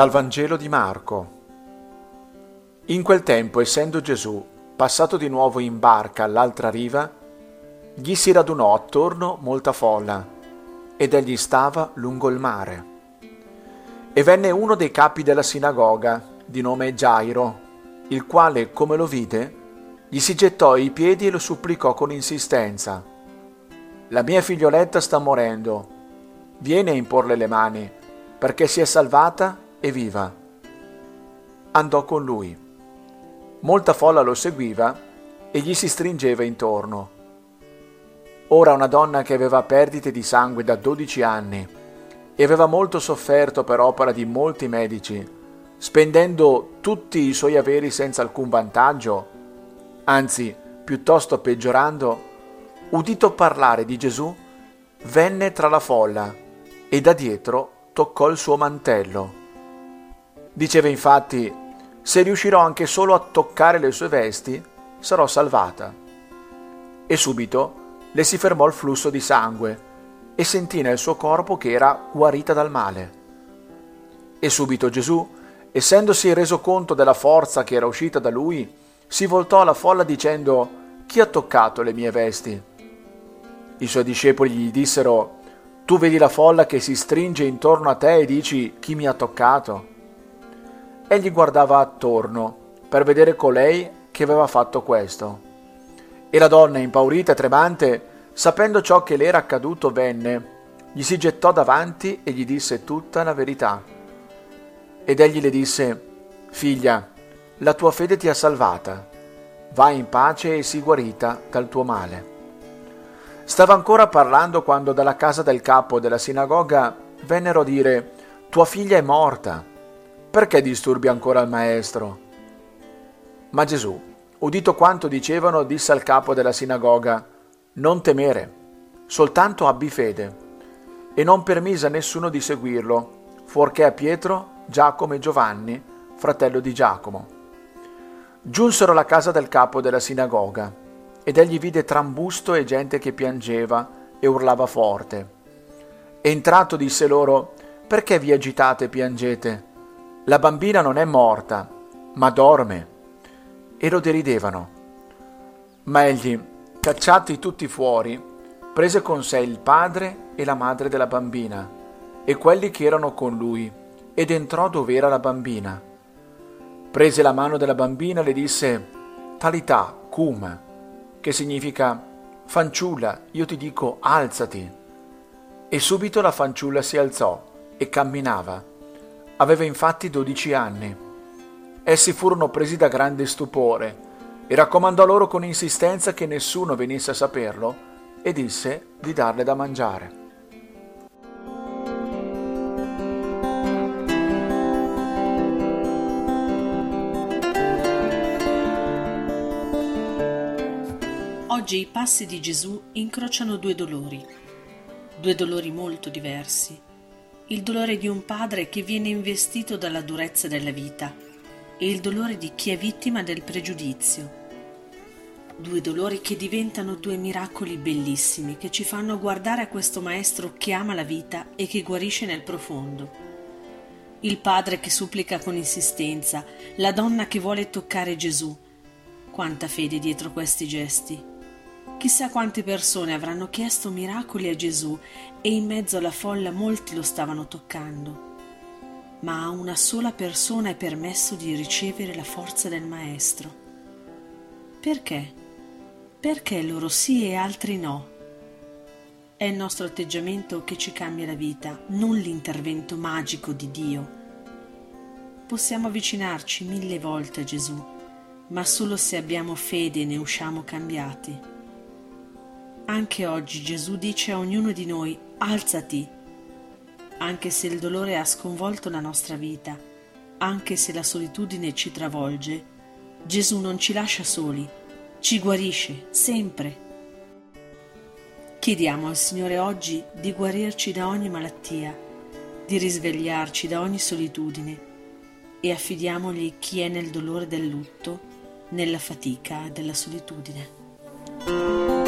Dal Vangelo di Marco. In quel tempo, essendo Gesù passato di nuovo in barca all'altra riva, gli si radunò attorno molta folla, ed egli stava lungo il mare. E venne uno dei capi della sinagoga, di nome Gairo, il quale, come lo vide, gli si gettò ai piedi e lo supplicò con insistenza. La mia figlioletta sta morendo, vieni a imporle le mani, perché si è salvata e viva. Andò con lui. Molta folla lo seguiva e gli si stringeva intorno. Ora una donna che aveva perdite di sangue da dodici anni e aveva molto sofferto per opera di molti medici, spendendo tutti i suoi averi senza alcun vantaggio, anzi piuttosto peggiorando, udito parlare di Gesù, venne tra la folla e da dietro toccò il suo mantello. Diceva infatti, se riuscirò anche solo a toccare le sue vesti, sarò salvata. E subito le si fermò il flusso di sangue e sentì nel suo corpo che era guarita dal male. E subito Gesù, essendosi reso conto della forza che era uscita da lui, si voltò alla folla dicendo, Chi ha toccato le mie vesti? I suoi discepoli gli dissero, Tu vedi la folla che si stringe intorno a te e dici, Chi mi ha toccato? Egli guardava attorno per vedere colei che aveva fatto questo. E la donna, impaurita e tremante, sapendo ciò che le era accaduto, venne, gli si gettò davanti e gli disse tutta la verità. Ed egli le disse, Figlia, la tua fede ti ha salvata, vai in pace e sii guarita dal tuo male. Stava ancora parlando quando dalla casa del capo della sinagoga vennero a dire, Tua figlia è morta, perché disturbi ancora il maestro? Ma Gesù, udito quanto dicevano, disse al capo della sinagoga, Non temere, soltanto abbi fede. E non permise a nessuno di seguirlo, fuorché a Pietro, Giacomo e Giovanni, fratello di Giacomo. Giunsero alla casa del capo della sinagoga, ed egli vide trambusto e gente che piangeva e urlava forte. Entrato disse loro, Perché vi agitate e piangete? La bambina non è morta, ma dorme e lo deridevano. Ma egli, cacciati tutti fuori, prese con sé il padre e la madre della bambina e quelli che erano con lui, ed entrò dove era la bambina. Prese la mano della bambina e le disse, Talità, cum, che significa, fanciulla, io ti dico, alzati. E subito la fanciulla si alzò e camminava. Aveva infatti dodici anni. Essi furono presi da grande stupore e raccomandò loro con insistenza che nessuno venisse a saperlo e disse di darle da mangiare. Oggi i passi di Gesù incrociano due dolori, due dolori molto diversi. Il dolore di un padre che viene investito dalla durezza della vita e il dolore di chi è vittima del pregiudizio. Due dolori che diventano due miracoli bellissimi che ci fanno guardare a questo maestro che ama la vita e che guarisce nel profondo. Il padre che supplica con insistenza, la donna che vuole toccare Gesù. Quanta fede dietro questi gesti. Chissà quante persone avranno chiesto miracoli a Gesù e in mezzo alla folla molti lo stavano toccando ma a una sola persona è permesso di ricevere la forza del Maestro. Perché? Perché loro sì e altri no? È il nostro atteggiamento che ci cambia la vita, non l'intervento magico di Dio. Possiamo avvicinarci mille volte a Gesù, ma solo se abbiamo fede ne usciamo cambiati. Anche oggi Gesù dice a ognuno di noi, alzati, anche se il dolore ha sconvolto la nostra vita, anche se la solitudine ci travolge, Gesù non ci lascia soli, ci guarisce sempre. Chiediamo al Signore oggi di guarirci da ogni malattia, di risvegliarci da ogni solitudine e affidiamogli chi è nel dolore del lutto, nella fatica della solitudine.